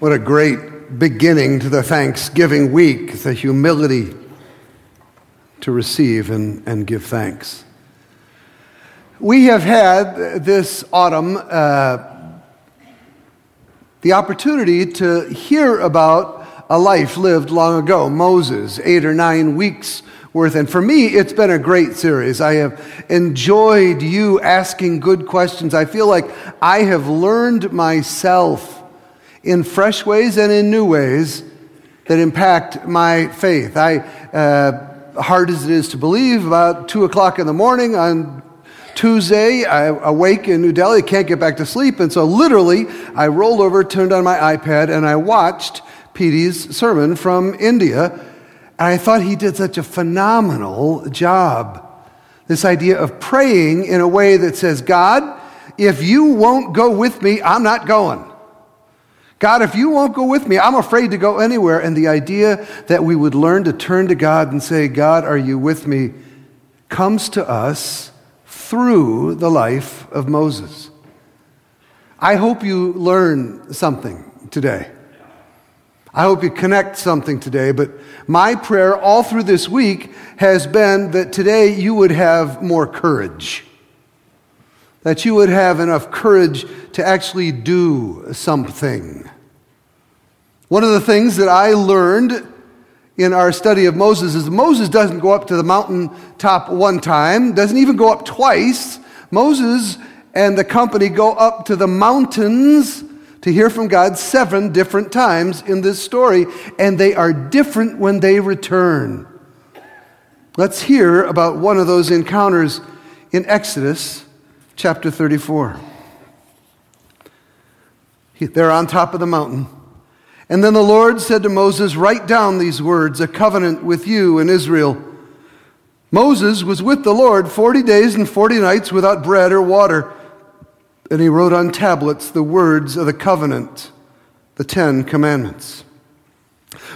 What a great beginning to the Thanksgiving week, the humility to receive and, and give thanks. We have had this autumn uh, the opportunity to hear about a life lived long ago, Moses, eight or nine weeks worth. And for me, it's been a great series. I have enjoyed you asking good questions. I feel like I have learned myself in fresh ways and in new ways that impact my faith. I, uh, hard as it is to believe, about 2 o'clock in the morning on Tuesday, I awake in New Delhi, can't get back to sleep, and so literally I rolled over, turned on my iPad, and I watched Petey's sermon from India. And I thought he did such a phenomenal job. This idea of praying in a way that says, God, if you won't go with me, I'm not going. God, if you won't go with me, I'm afraid to go anywhere. And the idea that we would learn to turn to God and say, God, are you with me, comes to us through the life of Moses. I hope you learn something today. I hope you connect something today, but my prayer all through this week has been that today you would have more courage. That you would have enough courage to actually do something. One of the things that I learned in our study of Moses is Moses doesn't go up to the mountain top one time, doesn't even go up twice. Moses and the company go up to the mountains to hear from God seven different times in this story, and they are different when they return. Let's hear about one of those encounters in Exodus chapter 34. They're on top of the mountain. And then the Lord said to Moses, Write down these words, a covenant with you and Israel. Moses was with the Lord 40 days and 40 nights without bread or water. And he wrote on tablets the words of the covenant, the Ten Commandments.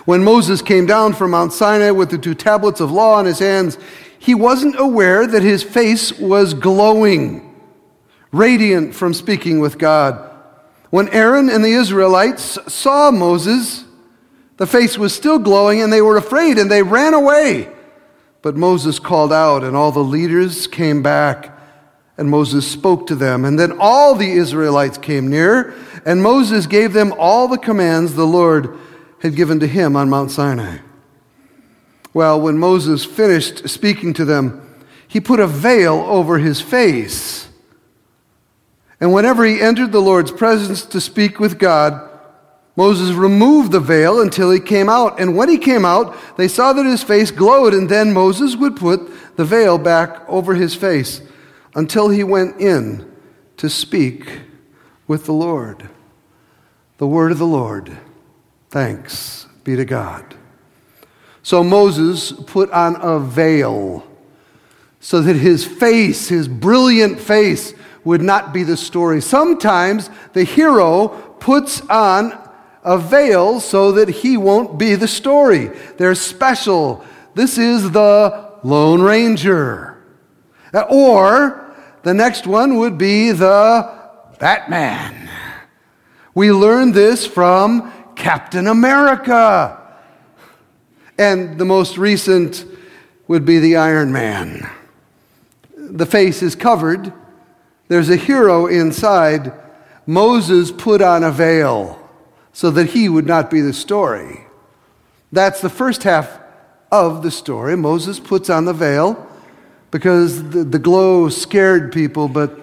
When Moses came down from Mount Sinai with the two tablets of law in his hands, he wasn't aware that his face was glowing, radiant from speaking with God. When Aaron and the Israelites saw Moses, the face was still glowing and they were afraid and they ran away. But Moses called out, and all the leaders came back, and Moses spoke to them. And then all the Israelites came near, and Moses gave them all the commands the Lord had given to him on Mount Sinai. Well, when Moses finished speaking to them, he put a veil over his face. And whenever he entered the Lord's presence to speak with God, Moses removed the veil until he came out. And when he came out, they saw that his face glowed, and then Moses would put the veil back over his face until he went in to speak with the Lord. The word of the Lord. Thanks be to God. So Moses put on a veil so that his face, his brilliant face, would not be the story. Sometimes the hero puts on a veil so that he won't be the story. They're special. This is the Lone Ranger. Or the next one would be the Batman. We learned this from Captain America. And the most recent would be the Iron Man. The face is covered there's a hero inside. Moses put on a veil so that he would not be the story. That's the first half of the story. Moses puts on the veil because the, the glow scared people, but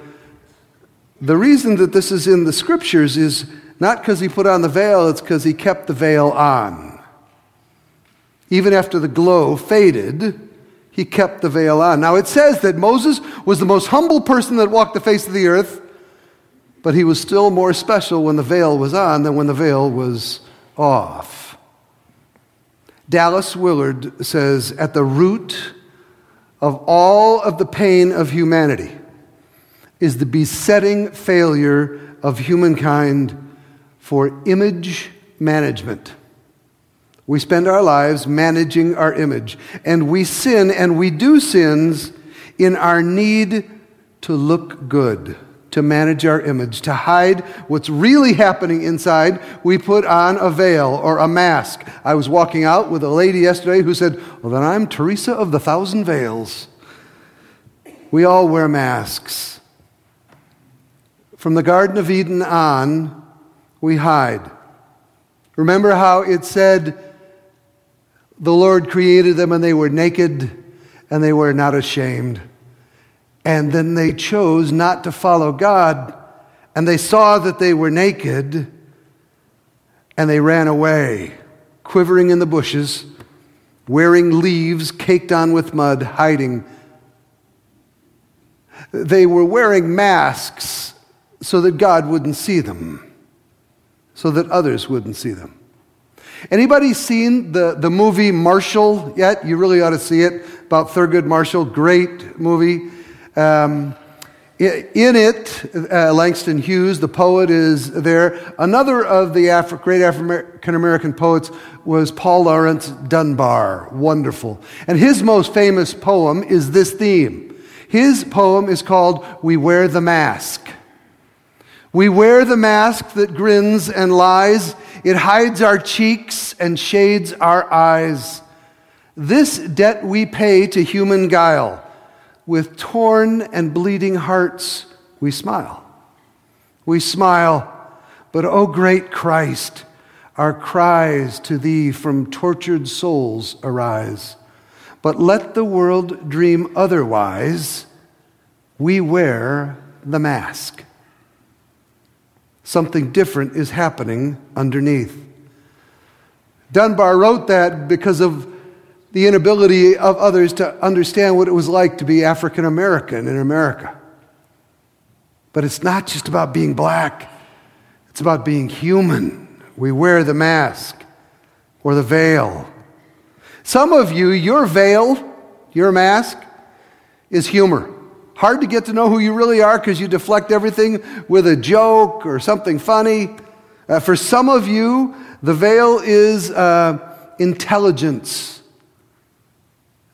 the reason that this is in the scriptures is not because he put on the veil, it's because he kept the veil on. Even after the glow faded, he kept the veil on. Now it says that Moses was the most humble person that walked the face of the earth, but he was still more special when the veil was on than when the veil was off. Dallas Willard says, at the root of all of the pain of humanity is the besetting failure of humankind for image management. We spend our lives managing our image. And we sin, and we do sins in our need to look good. to manage our image, to hide what's really happening inside, we put on a veil or a mask. I was walking out with a lady yesterday who said, Well, then I'm Teresa of the Thousand Veils. We all wear masks. From the Garden of Eden on, we hide. Remember how it said, The Lord created them and they were naked and they were not ashamed. And then they chose not to follow God, and they saw that they were naked, and they ran away, quivering in the bushes, wearing leaves caked on with mud, hiding. They were wearing masks so that God wouldn't see them, so that others wouldn't see them. Anybody seen the, the movie Marshall yet? You really ought to see it about Thurgood Marshall. Great movie. Um, in it, uh, Langston Hughes, the poet, is there. Another of the Afri- great African American poets was Paul Laurence Dunbar. Wonderful. And his most famous poem is this theme. His poem is called We Wear the Mask. We wear the mask that grins and lies. It hides our cheeks and shades our eyes. This debt we pay to human guile with torn and bleeding hearts, we smile. We smile, but, O oh great Christ, our cries to thee from tortured souls arise. But let the world dream otherwise. We wear the mask. Something different is happening underneath. Dunbar wrote that because of the inability of others to understand what it was like to be African American in America. But it's not just about being black, it's about being human. We wear the mask or the veil. Some of you, your veil, your mask, is humor. Hard to get to know who you really are because you deflect everything with a joke or something funny. Uh, for some of you, the veil is uh, intelligence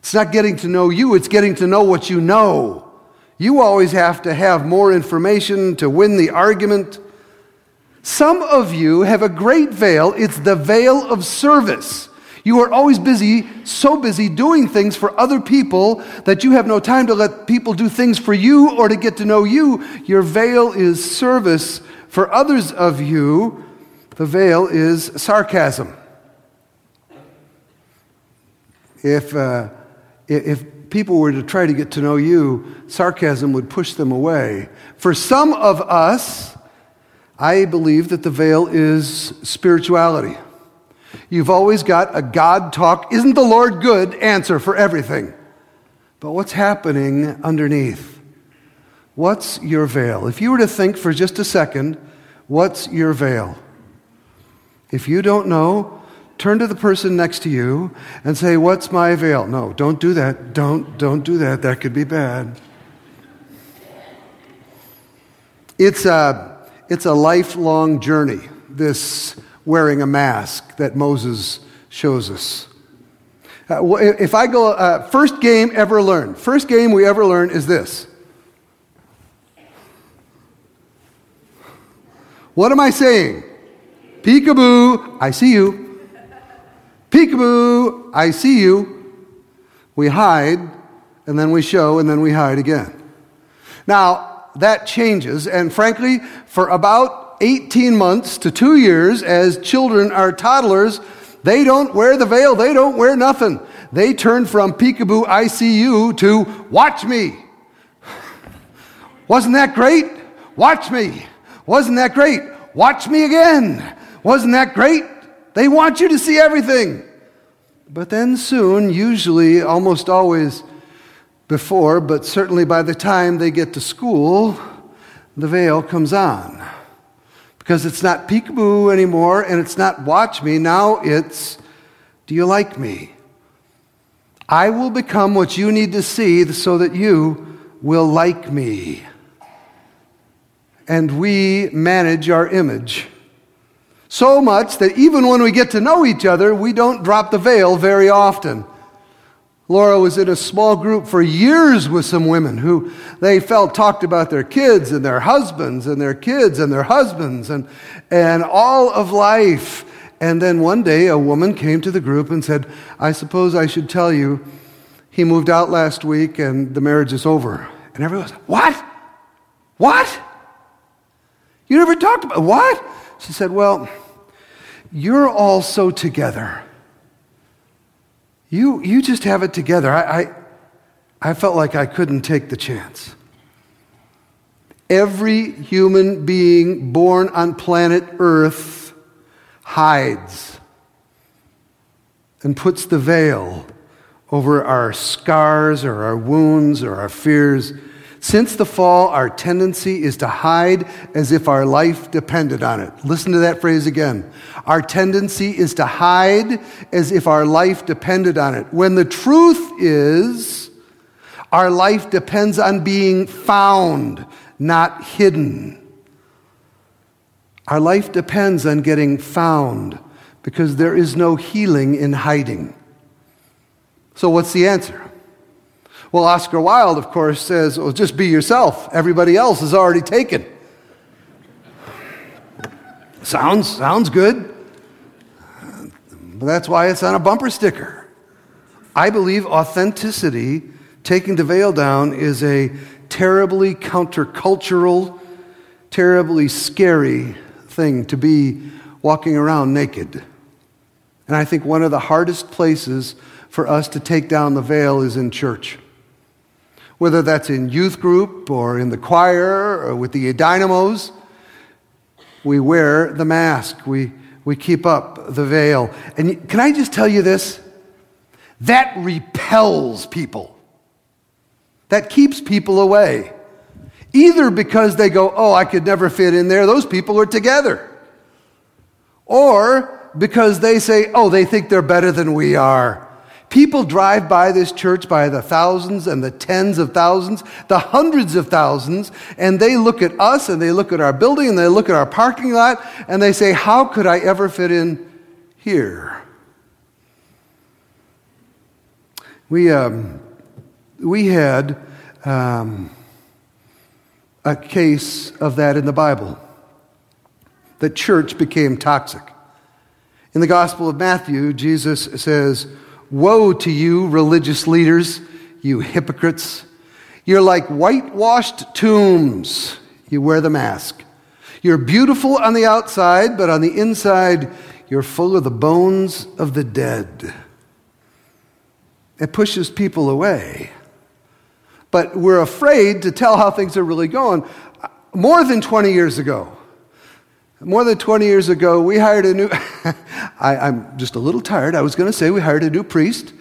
it's not getting to know you, it's getting to know what you know. You always have to have more information to win the argument. Some of you have a great veil, it's the veil of service. You are always busy, so busy doing things for other people that you have no time to let people do things for you or to get to know you. Your veil is service. For others of you, the veil is sarcasm. If uh, if people were to try to get to know you, sarcasm would push them away. For some of us, I believe that the veil is spirituality. You've always got a God talk, isn't the Lord good answer for everything. But what's happening underneath? What's your veil? If you were to think for just a second, what's your veil? If you don't know, turn to the person next to you and say, What's my veil? No, don't do that. Don't, don't do that. That could be bad. It's a, it's a lifelong journey, this wearing a mask that Moses shows us. Uh, if I go, uh, first game ever learned, first game we ever learned is this. What am I saying? Peekaboo, I see you. Peekaboo, I see you. We hide, and then we show, and then we hide again. Now, that changes, and frankly, for about 18 months to two years, as children are toddlers, they don't wear the veil, they don't wear nothing. They turn from peekaboo, ICU to watch me. Wasn't that great? Watch me. Wasn't that great? Watch me again. Wasn't that great? They want you to see everything. But then soon, usually almost always before, but certainly by the time they get to school, the veil comes on. Because it's not peekaboo anymore and it's not watch me. Now it's do you like me? I will become what you need to see so that you will like me. And we manage our image so much that even when we get to know each other, we don't drop the veil very often. Laura was in a small group for years with some women who they felt talked about their kids and their husbands and their kids and their husbands and, and all of life. And then one day a woman came to the group and said, I suppose I should tell you, he moved out last week and the marriage is over. And everyone was, What? What? You never talked about what? She said, Well, you're all so together. You, you just have it together. I, I, I felt like I couldn't take the chance. Every human being born on planet Earth hides and puts the veil over our scars or our wounds or our fears since the fall, our tendency is to hide as if our life depended on it. Listen to that phrase again. Our tendency is to hide as if our life depended on it. When the truth is, our life depends on being found, not hidden. Our life depends on getting found because there is no healing in hiding. So, what's the answer? Well, Oscar Wilde, of course, says, well, just be yourself. Everybody else is already taken. sounds, sounds good. But that's why it's on a bumper sticker. I believe authenticity, taking the veil down, is a terribly countercultural, terribly scary thing to be walking around naked. And I think one of the hardest places for us to take down the veil is in church whether that's in youth group or in the choir or with the dynamos, we wear the mask. We, we keep up the veil. And can I just tell you this? That repels people. That keeps people away. Either because they go, oh, I could never fit in there, those people are together. Or because they say, oh, they think they're better than we are. People drive by this church by the thousands and the tens of thousands, the hundreds of thousands, and they look at us and they look at our building and they look at our parking lot and they say, How could I ever fit in here? We, um, we had um, a case of that in the Bible. The church became toxic. In the Gospel of Matthew, Jesus says, Woe to you, religious leaders, you hypocrites. You're like whitewashed tombs. You wear the mask. You're beautiful on the outside, but on the inside, you're full of the bones of the dead. It pushes people away. But we're afraid to tell how things are really going. More than 20 years ago, more than 20 years ago, we hired a new, I, I'm just a little tired. I was going to say we hired a new priest.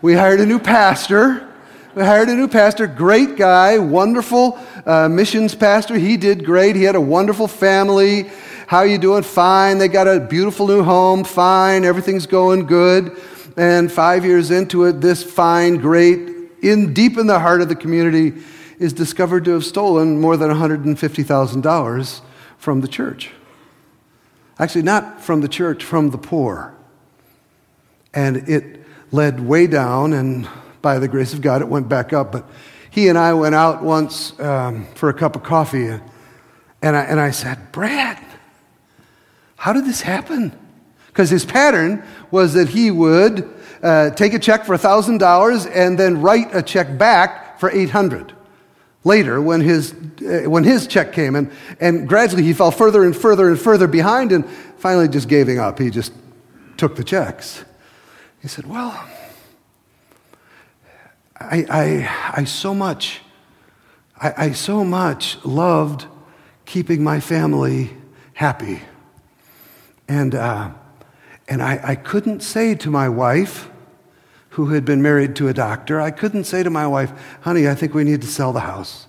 We hired a new pastor. We hired a new pastor, great guy, wonderful uh, missions pastor. He did great. He had a wonderful family. How are you doing? Fine. They got a beautiful new home. Fine. Everything's going good. And five years into it, this fine, great, in deep in the heart of the community, is discovered to have stolen more than $150,000 from the church. Actually, not from the church, from the poor. And it led way down, and by the grace of God, it went back up. But he and I went out once um, for a cup of coffee, and I, and I said, Brad, how did this happen? Because his pattern was that he would uh, take a check for $1,000 and then write a check back for 800 later when his, uh, when his check came. And, and gradually he fell further and further and further behind and finally just giving up. He just took the checks. He said, Well, I, I, I so much, I, I so much loved keeping my family happy. And, uh, and I, I couldn't say to my wife, who had been married to a doctor, I couldn't say to my wife, honey, I think we need to sell the house.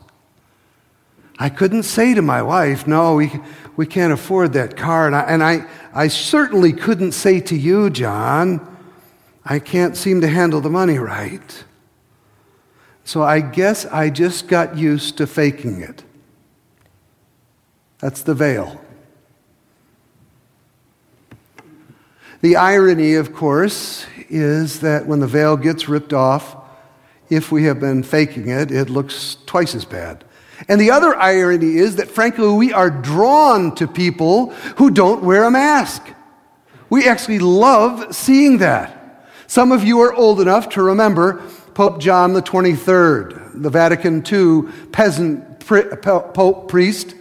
I couldn't say to my wife, no, we, we can't afford that car. And, I, and I, I certainly couldn't say to you, John, I can't seem to handle the money right. So I guess I just got used to faking it. That's the veil. The irony, of course, is that when the veil gets ripped off, if we have been faking it, it looks twice as bad. And the other irony is that, frankly, we are drawn to people who don't wear a mask. We actually love seeing that. Some of you are old enough to remember Pope John the 23rd, the Vatican II peasant pope priest.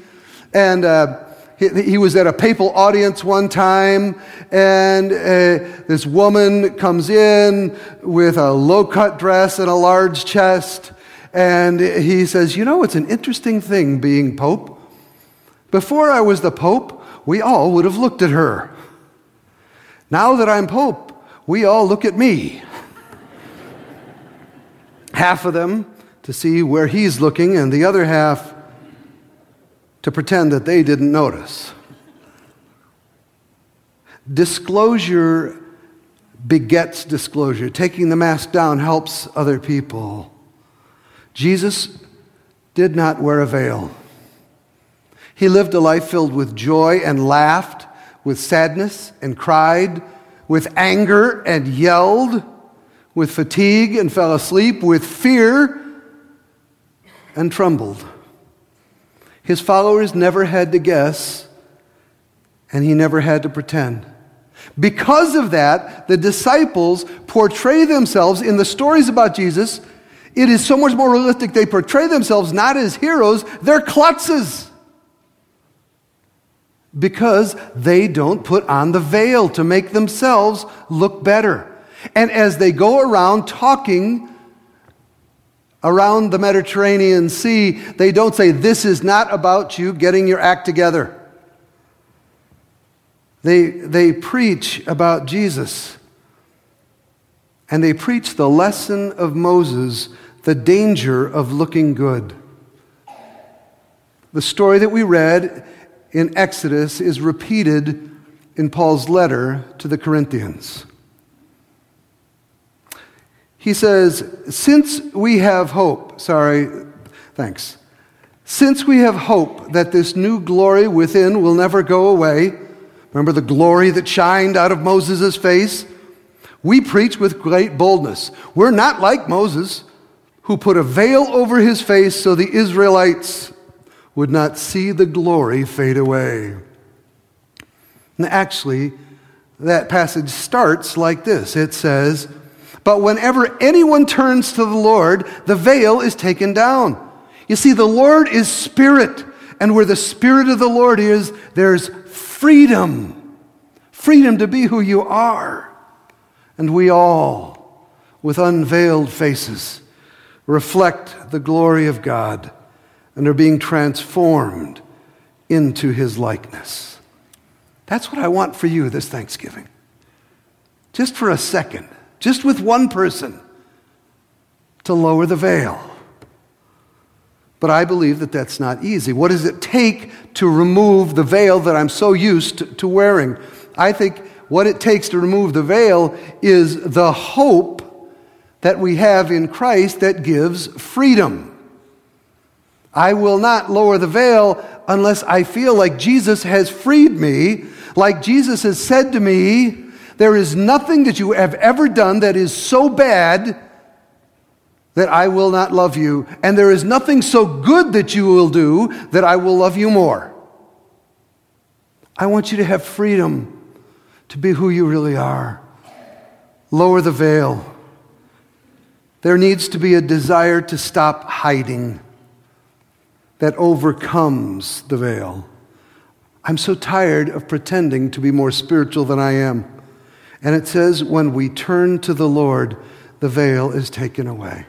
And uh, he, was at a papal audience one time, and uh, this woman comes in with a low cut dress and a large chest. And he says, You know, it's an interesting thing being Pope. Before I was the Pope, we all would have looked at her. Now that I'm Pope, we all look at me. half of them to see where he's looking, and the other half to pretend that they didn't notice. Disclosure begets disclosure. Taking the mask down helps other people. Jesus did not wear a veil. He lived a life filled with joy and laughed, with sadness and cried, with anger and yelled, with fatigue and fell asleep, with fear and trembled. His followers never had to guess, and he never had to pretend. Because of that, the disciples portray themselves in the stories about Jesus it is so much more realistic. They portray themselves not as heroes, they're klutzes. Because they don't put on the veil to make themselves look better. And as they go around talking around the Mediterranean Sea, they don't say, This is not about you getting your act together. They, they preach about Jesus. And they preach the lesson of Moses the danger of looking good. The story that we read in Exodus is repeated in Paul's letter to the Corinthians. He says, Since we have hope, sorry, thanks. Since we have hope that this new glory within will never go away, remember the glory that shined out of Moses' face? We preach with great boldness. We're not like Moses who put a veil over his face so the Israelites would not see the glory fade away. And actually, that passage starts like this it says, But whenever anyone turns to the Lord, the veil is taken down. You see, the Lord is spirit, and where the spirit of the Lord is, there's freedom. Freedom to be who you are. And we all, with unveiled faces, reflect the glory of God and are being transformed into his likeness. That's what I want for you this Thanksgiving. Just for a second, just with one person, to lower the veil. But I believe that that's not easy. What does it take to remove the veil that I'm so used to, wearing? I think what it takes to remove the veil is the hope that we have in Christ that gives freedom. I will not lower the veil unless I feel like Jesus has freed me, like Jesus has said to me, There is nothing that you have ever done that is so bad that I will not love you, and there is nothing so good that you will do that I will love you more. I want you to have freedom to be who you really are. Lower the veil. There needs to be a desire to stop hiding that overcomes the veil. I'm so tired of pretending to be more spiritual than I am. And it says, when we turn to the Lord, the veil is taken away.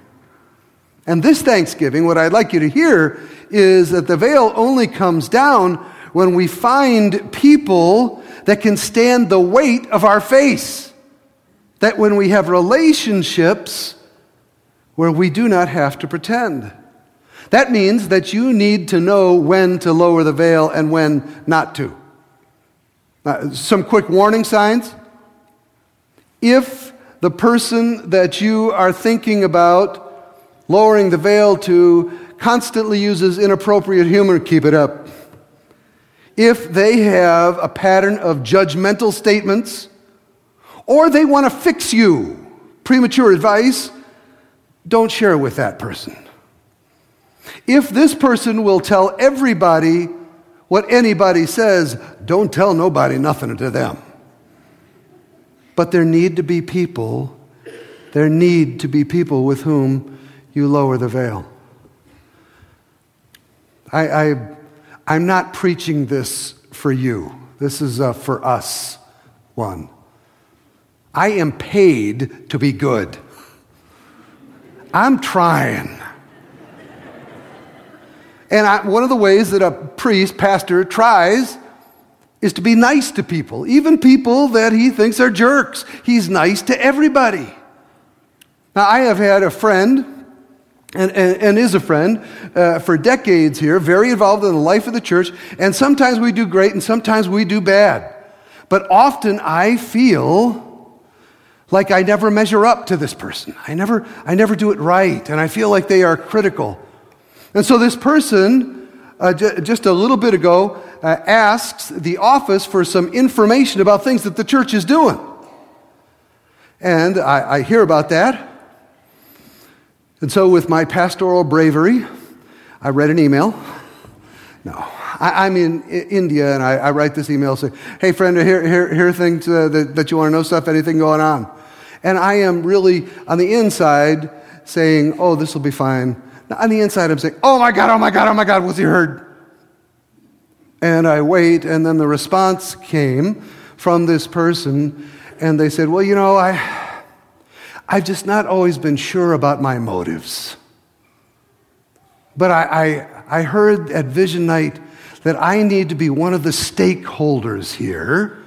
And this Thanksgiving, what I'd like you to hear is that the veil only comes down when we find people that can stand the weight of our face. That when we have relationships where we do not have to pretend. That means that you need to know when to lower the veil and when not to. Uh, some quick warning signs. If the person that you are thinking about lowering the veil to constantly uses inappropriate humor, keep it up. If they have a pattern of judgmental statements, or they want to fix you, premature advice, don't share with that person. If this person will tell everybody what anybody says, don't tell nobody nothing to them. But there need to be people, there need to be people with whom you lower the veil. I, I, I'm not preaching this for you. This is a for us one. I am paid to be good. I'm trying. And I, one of the ways that a priest, pastor, tries is to be nice to people, even people that he thinks are jerks. He's nice to everybody. Now, I have had a friend, and, and, and is a friend uh, for decades here, very involved in the life of the church, and sometimes we do great and sometimes we do bad. But often I feel like I never measure up to this person. I never, I never do it right, and I feel like they are critical. And so this person, uh, j- just a little bit ago, uh, asks the office for some information about things that the church is doing. And I, I hear about that. And so, with my pastoral bravery, I read an email. No, I, am in India and I, I, write this email saying, Hey, friend, here, here, here are things uh, that, that you want to know stuff, anything going on. And I am really on the inside saying, Oh, this will be fine. On the inside, I'm saying, Oh my God, oh my God, oh my God, was he heard? And I wait, and then the response came from this person, and they said, Well, you know, I, I've just not always been sure about my motives. But I, I, I heard at Vision Night that I need to be one of the stakeholders here.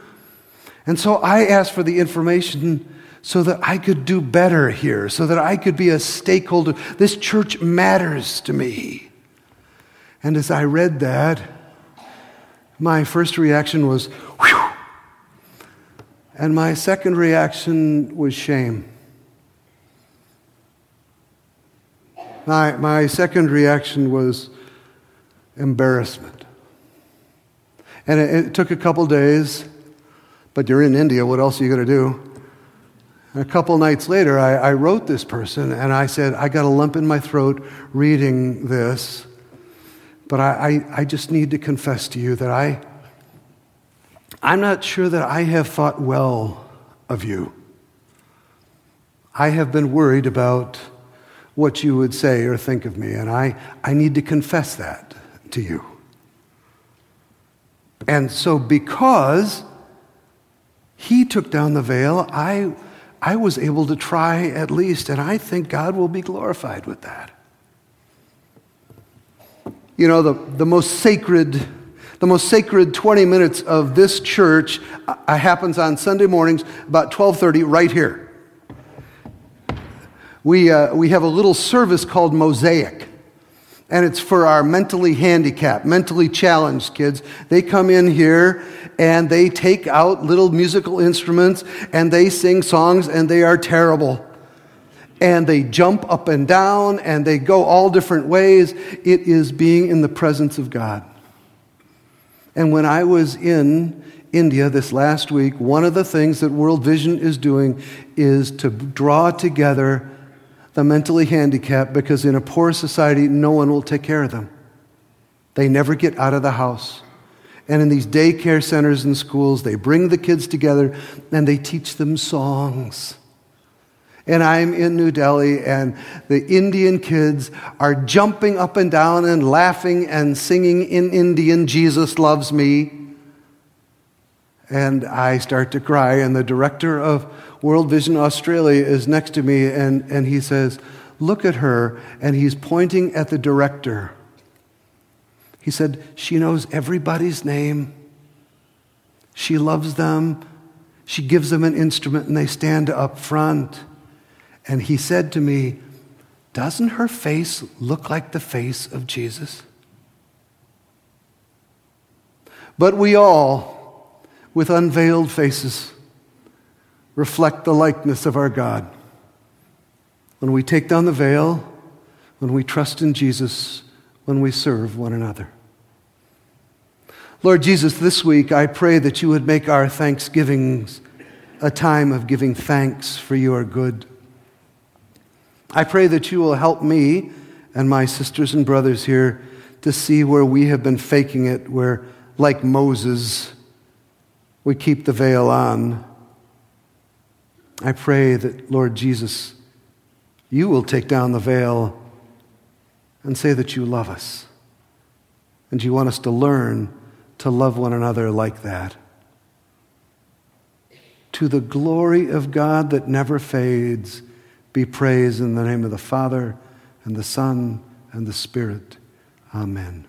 And so I asked for the information so that I could do better here, so that I could be a stakeholder. This church matters to me. And as I read that, my first reaction was, whew. And my second reaction was shame. My, my second reaction was embarrassment. And it, it took a couple days, but you're in India, what else are you going to do? A couple nights later, I, I, wrote this person and I said, I got a lump in my throat reading this, but I, I, I just need to confess to you that I, I'm not sure that I have thought well of you. I have been worried about what you would say or think of me, and I, I need to confess that to you. And so, because he took down the veil, I I was able to try at least, and I think God will be glorified with that. You know, the, the most sacred, the most sacred 20 minutes of this church uh, happens on Sunday mornings about 12:30 right here. We, uh, we have a little service called Mosaic and it's for our mentally handicapped, mentally challenged kids. They come in here and they take out little musical instruments and they sing songs and they are terrible. And they jump up and down and they go all different ways. It is being in the presence of God. And when I was in India this last week, one of the things that World Vision is doing is to draw together the mentally handicapped because in a poor society, no one will take care of them. They never get out of the house. And in these daycare centers and schools, they bring the kids together and they teach them songs. And I'm in New Delhi, and the Indian kids are jumping up and down and laughing and singing in Indian, Jesus loves me. And I start to cry, and the director of World Vision Australia is next to me, and, and he says, Look at her. And he's pointing at the director. He said, She knows everybody's name. She loves them. She gives them an instrument, and they stand up front. And he said to me, Doesn't her face look like the face of Jesus? But we all, with unveiled faces, reflect the likeness of our God. When we take down the veil, when we trust in Jesus, when we serve one another. Lord Jesus, this week I pray that you would make our thanksgivings a time of giving thanks for your good. I pray that you will help me and my sisters and brothers here to see where we have been faking it, where, like Moses, we keep the veil on. I pray that, Lord Jesus, you will take down the veil and say that you love us. And you want us to learn to love one another like that. To the glory of God that never fades, be praised in the name of the Father, and the Son, and the Spirit. Amen.